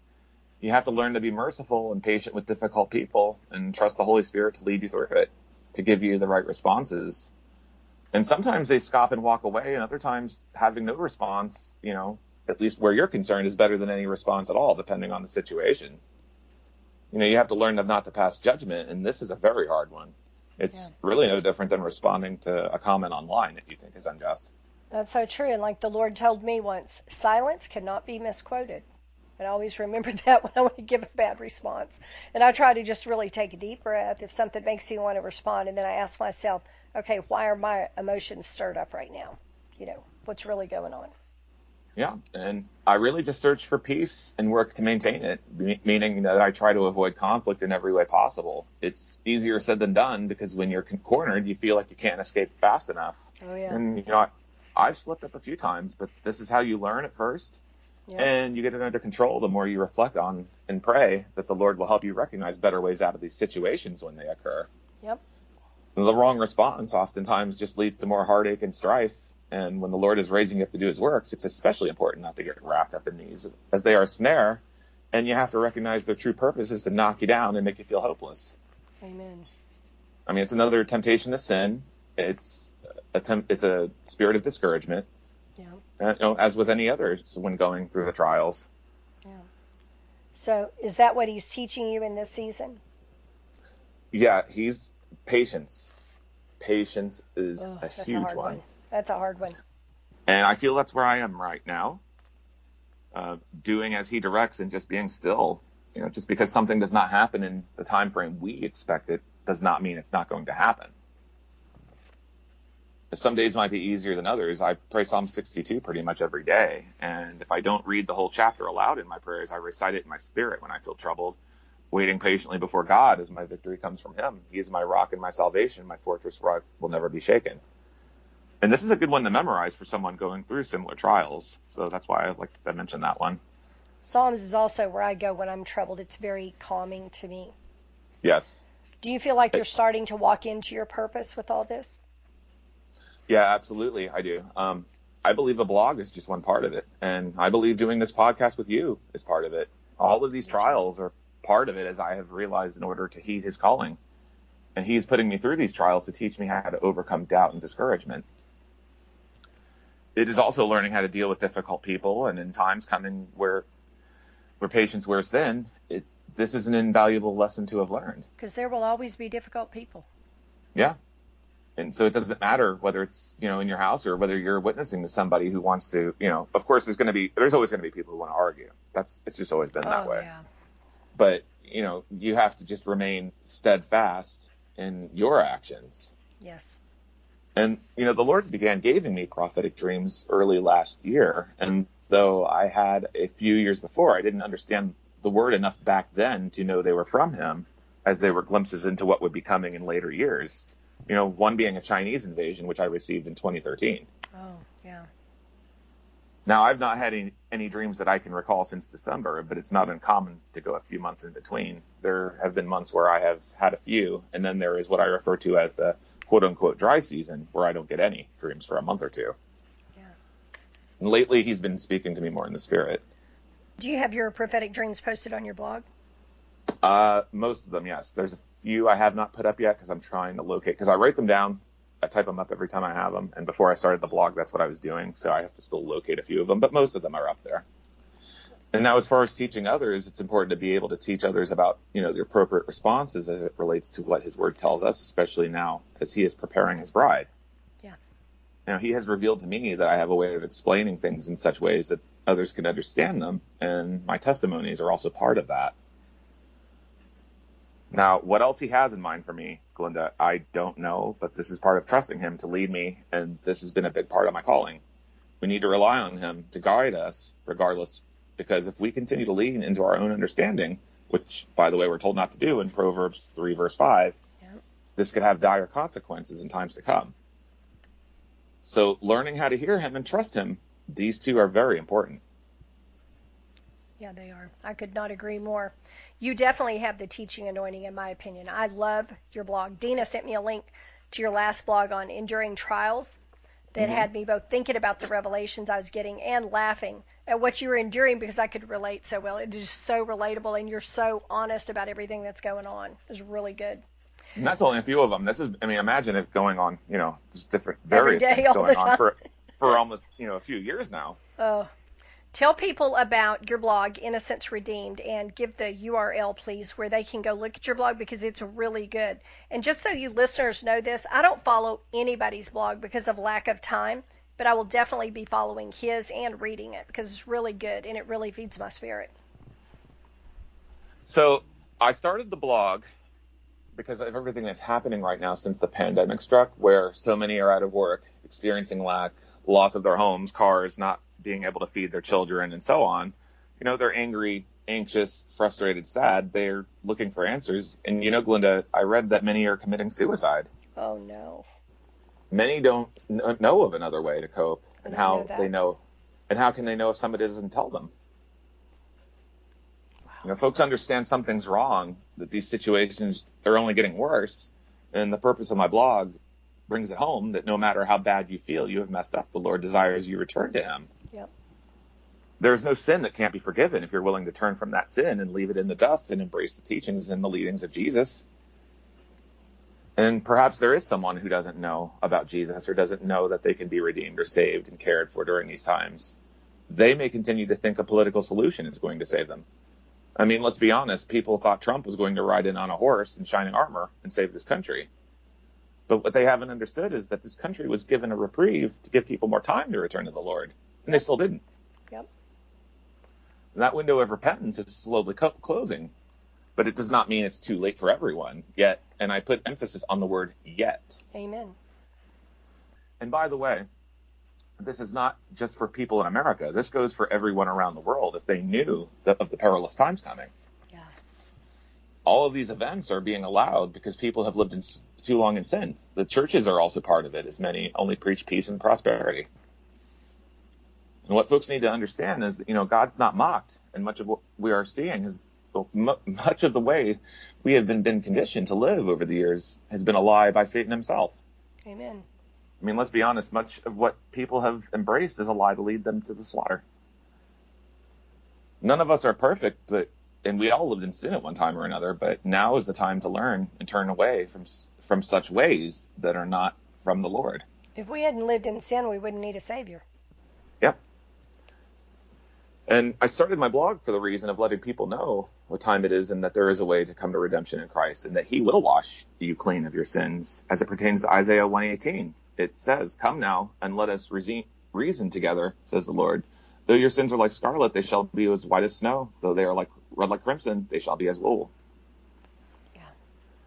You have to learn to be merciful and patient with difficult people, and trust the Holy Spirit to lead you through it, to give you the right responses. And sometimes they scoff and walk away, and other times having no response, you know, at least where you're concerned, is better than any response at all, depending on the situation you know, you have to learn not to pass judgment, and this is a very hard one. It's yeah. really no different than responding to a comment online that you think is unjust. That's so true. And like the Lord told me once, silence cannot be misquoted. And I always remember that when I want to give a bad response. And I try to just really take a deep breath if something makes me want to respond. And then I ask myself, okay, why are my emotions stirred up right now? You know, what's really going on? Yeah, and I really just search for peace and work to maintain it, meaning that I try to avoid conflict in every way possible. It's easier said than done because when you're cornered, you feel like you can't escape fast enough. Oh yeah. And you know, I, have slipped up a few times, but this is how you learn at first, yeah. and you get it under control the more you reflect on and pray that the Lord will help you recognize better ways out of these situations when they occur. Yep. The wrong response oftentimes just leads to more heartache and strife and when the Lord is raising you up to do his works, it's especially important not to get wrapped up in these as they are a snare. And you have to recognize their true purpose is to knock you down and make you feel hopeless. Amen. I mean, it's another temptation to sin. It's a temp- it's a spirit of discouragement. Yeah. Uh, you know, as with any others when going through the trials. Yeah. So, is that what he's teaching you in this season? Yeah, he's patience. Patience is oh, a huge a one. one. That's a hard one. And I feel that's where I am right now, uh, doing as he directs and just being still. You know, just because something does not happen in the time frame we expect it does not mean it's not going to happen. Some days might be easier than others. I pray Psalm 62 pretty much every day, and if I don't read the whole chapter aloud in my prayers, I recite it in my spirit when I feel troubled. waiting patiently before God as my victory comes from Him. He is my rock and my salvation, my fortress where I will never be shaken. And this is a good one to memorize for someone going through similar trials. So that's why I like to mention that one. Psalms is also where I go when I'm troubled. It's very calming to me. Yes. Do you feel like you're starting to walk into your purpose with all this? Yeah, absolutely. I do. Um, I believe the blog is just one part of it. And I believe doing this podcast with you is part of it. All of these trials are part of it, as I have realized in order to heed his calling. And he's putting me through these trials to teach me how to overcome doubt and discouragement. It is also learning how to deal with difficult people and in times coming where where patience wears thin, it, this is an invaluable lesson to have learned. Because there will always be difficult people. Yeah. And so it doesn't matter whether it's, you know, in your house or whether you're witnessing to somebody who wants to, you know, of course there's going to be, there's always going to be people who want to argue. That's, it's just always been that oh, way. Yeah. But, you know, you have to just remain steadfast in your actions. Yes. And, you know, the Lord began giving me prophetic dreams early last year. And though I had a few years before, I didn't understand the word enough back then to know they were from him as they were glimpses into what would be coming in later years. You know, one being a Chinese invasion, which I received in 2013. Oh, yeah. Now, I've not had any, any dreams that I can recall since December, but it's not uncommon to go a few months in between. There have been months where I have had a few, and then there is what I refer to as the quote unquote dry season, where I don't get any dreams for a month or two. Yeah. And lately, he's been speaking to me more in the spirit. Do you have your prophetic dreams posted on your blog? Uh, most of them, yes. There's a few I have not put up yet because I'm trying to locate, because I write them down. I type them up every time I have them. And before I started the blog, that's what I was doing. So I have to still locate a few of them, but most of them are up there. And now, as far as teaching others, it's important to be able to teach others about, you know, the appropriate responses as it relates to what His Word tells us, especially now as He is preparing His bride. Yeah. Now, He has revealed to me that I have a way of explaining things in such ways that others can understand them, and my testimonies are also part of that. Now, what else He has in mind for me, Glynda, I don't know, but this is part of trusting Him to lead me, and this has been a big part of my calling. We need to rely on Him to guide us, regardless because if we continue to lean into our own understanding, which, by the way, we're told not to do in Proverbs 3, verse 5, Yeah. this could have dire consequences in times to come. So, learning how to hear Him and trust Him, these two are very important. Yeah, they are. I could not agree more. You definitely have the teaching anointing, in my opinion. I love your blog. Dina sent me a link to your last blog on enduring trials that mm-hmm. had me both thinking about the revelations I was getting and laughing at what you were enduring because I could relate so well. It is so relatable, and you're so honest about everything that's going on. It was really good. And that's only a few of them. This is, I mean, imagine it going on, you know, just different, various day, things going on for, for almost, you know, a few years now. Oh. Tell people about your blog, Innocence Redeemed, and give the URL, please, where they can go look at your blog because it's really good. And just so you listeners know this, I don't follow anybody's blog because of lack of time, but I will definitely be following his and reading it because it's really good and it really feeds my spirit. So I started the blog because of everything that's happening right now since the pandemic struck, where so many are out of work, experiencing lack, loss of their homes, cars, not being able to feed their children, and so on. You know, they're angry, anxious, frustrated, sad. They're looking for answers. And you know, Glynda, I read that many are committing suicide. Oh, no. Many don't kn- know of another way to cope, and how know they know, and how can they know if somebody doesn't tell them? You know, folks understand something's wrong, that these situations are only getting worse. And the purpose of my blog brings it home that no matter how bad you feel, you have messed up. The Lord desires you return to Him. Yep. There's no sin that can't be forgiven if you're willing to turn from that sin and leave it in the dust and embrace the teachings and the leadings of Jesus. And perhaps there is someone who doesn't know about Jesus or doesn't know that they can be redeemed or saved and cared for during these times. They may continue to think a political solution is going to save them. I mean, let's be honest. People thought Trump was going to ride in on a horse in shining armor and save this country. But what they haven't understood is that this country was given a reprieve to give people more time to return to the Lord, and they still didn't. Yep. And that window of repentance is slowly co- closing, but it does not mean it's too late for everyone yet. And I put emphasis on the word yet. Amen. And by the way, this is not just for people in America. This goes for everyone around the world if they knew that of the perilous times coming. Yeah. all of these events are being allowed because people have lived in, too long in sin. The churches are also part of it, as many only preach peace and prosperity. And what folks need to understand is that, you know, God's not mocked. And much of what we are seeing is much of the way we have been, been conditioned to live over the years has been a lie by Satan himself. Amen. I mean, let's be honest, much of what people have embraced is a lie to lead them to the slaughter. None of us are perfect, but and we all lived in sin at one time or another, but now is the time to learn and turn away from from such ways that are not from the Lord. If we hadn't lived in sin, we wouldn't need a savior. Yep. And I started my blog for the reason of letting people know what time it is and that there is a way to come to redemption in Christ and that he will wash you clean of your sins as it pertains to Isaiah 118. It says, come now and let us reason together, says the Lord. Though your sins are like scarlet, they shall be as white as snow. Though they are like red like crimson, they shall be as wool. Yeah.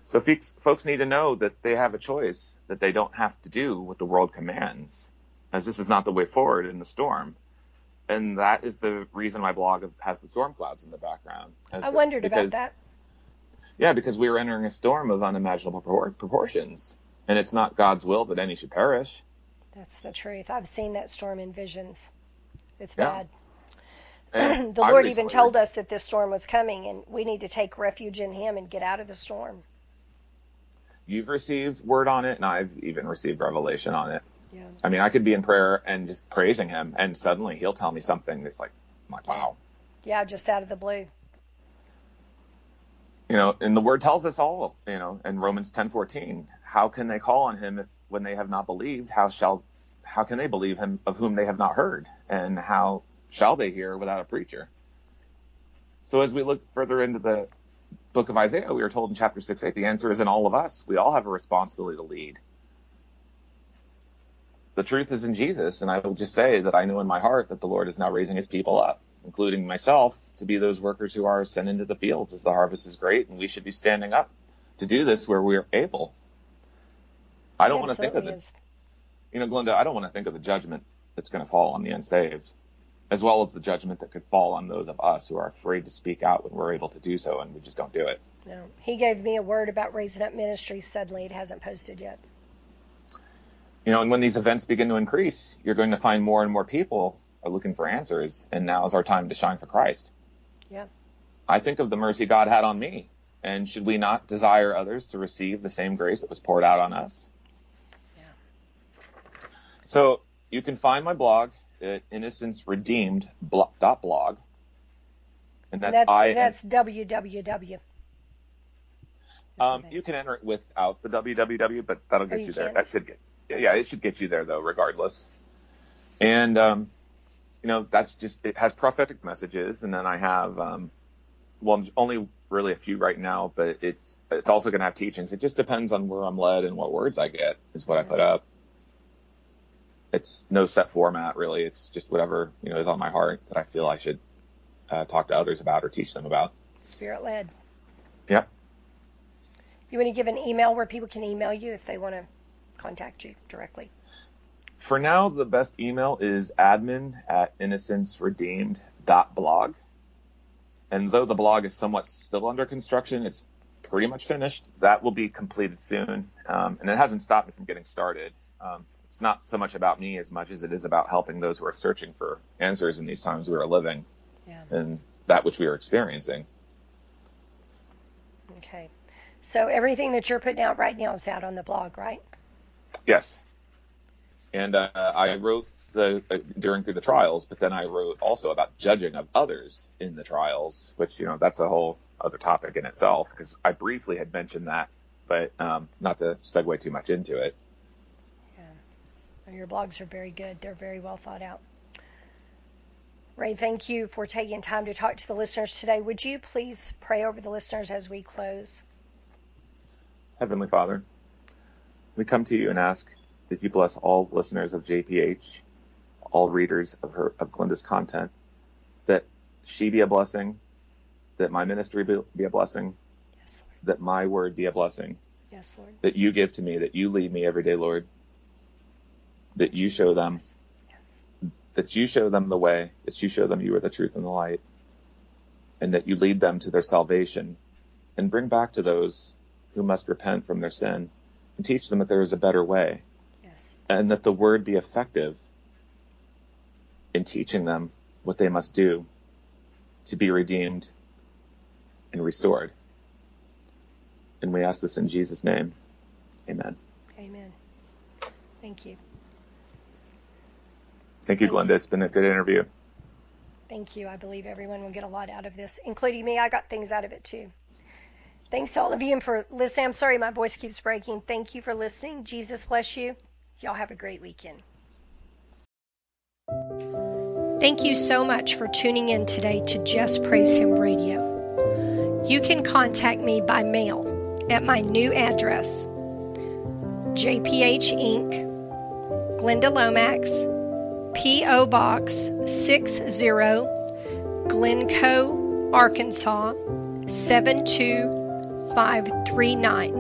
So folks need to know that they have a choice, that they don't have to do what the world commands, as this is not the way forward in the storm and that is the reason my blog has the storm clouds in the background. I wondered because, about that. Yeah, because we were entering a storm of unimaginable proportions, and it's not God's will that any should perish. That's the truth. I've seen that storm in visions. It's yeah. bad. the Lord even told us that this storm was coming, and we need to take refuge in Him and get out of the storm. You've received word on it, and I've even received revelation on it. Yeah. I mean, I could be in prayer and just praising him, and suddenly he'll tell me something that's like, like, wow. Yeah, just out of the blue. You know, and the word tells us all, you know, in Romans 10:14, how can they call on him if when they have not believed? How shall how can they believe him of whom they have not heard? And how shall they hear without a preacher? So as we look further into the book of Isaiah, we are told in chapter 6 8, the answer is in all of us. We all have a responsibility to lead the truth is in Jesus. And I will just say that I know in my heart that the Lord is now raising his people up, including myself, to be those workers who are sent into the fields as the harvest is great. And we should be standing up to do this where we are able. I don't want to think of the, you know, Glynda, I don't want to think of the judgment that's going to fall on the unsaved, as well as the judgment that could fall on those of us who are afraid to speak out when we're able to do so and we just don't do it. No. He gave me a word about raising up ministries. Suddenly it hasn't posted yet you know, and when these events begin to increase, you're going to find more and more people are looking for answers, and now is our time to shine for Christ. Yeah. I think of the mercy God had on me, and should we not desire others to receive the same grace that was poured out on us? Yeah. So you can find my blog at innocenceredeemed.blog. And that's, that's I. That's www. Um, you can enter it without the www, but that'll get oh, you, you there. That should get yeah, it should get you there though, regardless. And um, you know, that's just it has prophetic messages, and then I have um, well, only really a few right now, but it's it's also going to have teachings. It just depends on where I'm led and what words I get is what I put up. It's no set format really. It's just whatever you know is on my heart that I feel I should uh, talk to others about or teach them about. Spirit led. Yep. You want to give an email where people can email you if they want to contact you directly? For now, the best email is admin at innocenceredeemed.blog. And though the blog is somewhat still under construction, it's pretty much finished. That will be completed soon. Um, and it hasn't stopped me from getting started. Um, it's not so much about me as much as it is about helping those who are searching for answers in these times we are living yeah. and that which we are experiencing. Okay. So everything that you're putting out right now is out on the blog, right? Yes. And uh, I wrote the uh, during through the trials, but then I wrote also about judging of others in the trials, which you know that's a whole other topic in itself because I briefly had mentioned that, but um, not to segue too much into it. Yeah, your blogs are very good. They're very well thought out. Ray, thank you for taking time to talk to the listeners today. Would you please pray over the listeners as we close? Heavenly Father, we come to you and ask that you bless all listeners of JPH, all readers of her of Glynda's content, that she be a blessing, that my ministry be, be a blessing, yes, that my word be a blessing, yes, Lord, that you give to me, that you lead me every day, Lord, that you show them, yes. that you show them the way, that you show them you are the truth and the light, and that you lead them to their salvation and bring back to those who must repent from their sin and teach them that there is a better way. Yes. And that the word be effective in teaching them what they must do to be redeemed and restored. And we ask this in Jesus' name. Amen. Amen. Thank you. Thank you, Thank Glynda. It's been a good interview. Thank you. I believe everyone will get a lot out of this, including me. I got things out of it too. Thanks to all of you and for listening. I'm sorry my voice keeps breaking. Thank you for listening. Jesus bless you. Y'all have a great weekend. Thank you so much for tuning in today to Just Praise Him Radio. You can contact me by mail at my new address JPH Inc., Glynda Lomax, P.O. Box 60, Glencoe, Arkansas 72539,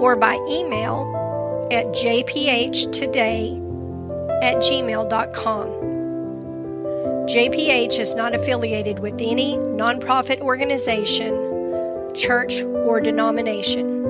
or by email at jphtoday at gmail.com. JPH is not affiliated with any nonprofit organization, church, or denomination.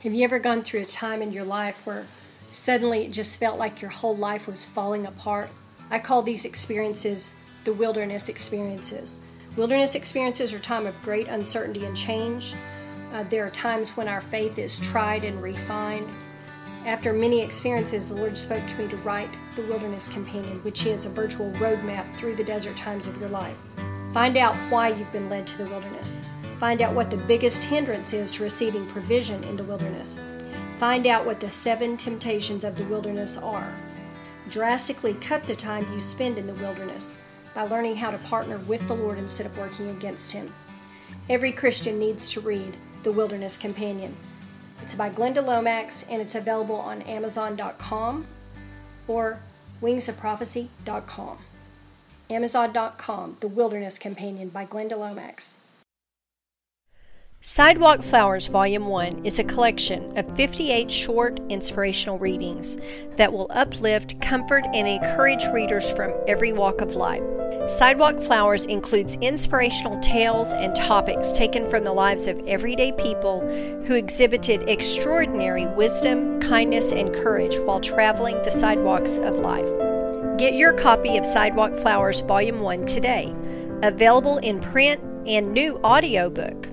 Have you ever gone through a time in your life where suddenly it just felt like your whole life was falling apart? I call these experiences the wilderness experiences. Wilderness experiences are time of great uncertainty and change. Uh, there are times when our faith is tried and refined. After many experiences, the Lord spoke to me to write The Wilderness Companion, which is a virtual roadmap through the desert times of your life. Find out why you've been led to the wilderness. Find out what the biggest hindrance is to receiving provision in the wilderness. Find out what the seven temptations of the wilderness are. Drastically cut the time you spend in the wilderness by learning how to partner with the Lord instead of working against Him. Every Christian needs to read The Wilderness Companion. It's by Glynda Lomax and it's available on Amazon.com or wingsofprophecy.com. Amazon.com, The Wilderness Companion by Glynda Lomax. Sidewalk Flowers Volume 1 is a collection of 58 short inspirational readings that will uplift, comfort, and encourage readers from every walk of life. Sidewalk Flowers includes inspirational tales and topics taken from the lives of everyday people who exhibited extraordinary wisdom, kindness, and courage while traveling the sidewalks of life. Get your copy of Sidewalk Flowers Volume 1 today, available in print and new audiobook.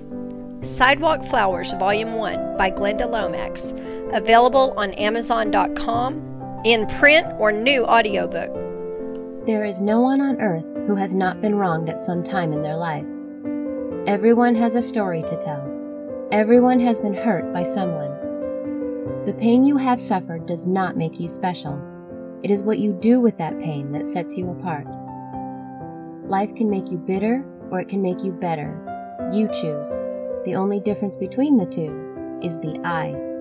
Sidewalk Flowers Volume 1 by Glynda Lomax, available on Amazon.com in print or new audiobook. There is no one on earth who has not been wronged at some time in their life. Everyone has a story to tell. Everyone has been hurt by someone. The pain you have suffered does not make you special. It is what you do with that pain that sets you apart. Life can make you bitter or it can make you better. You choose. The only difference between the two is the I.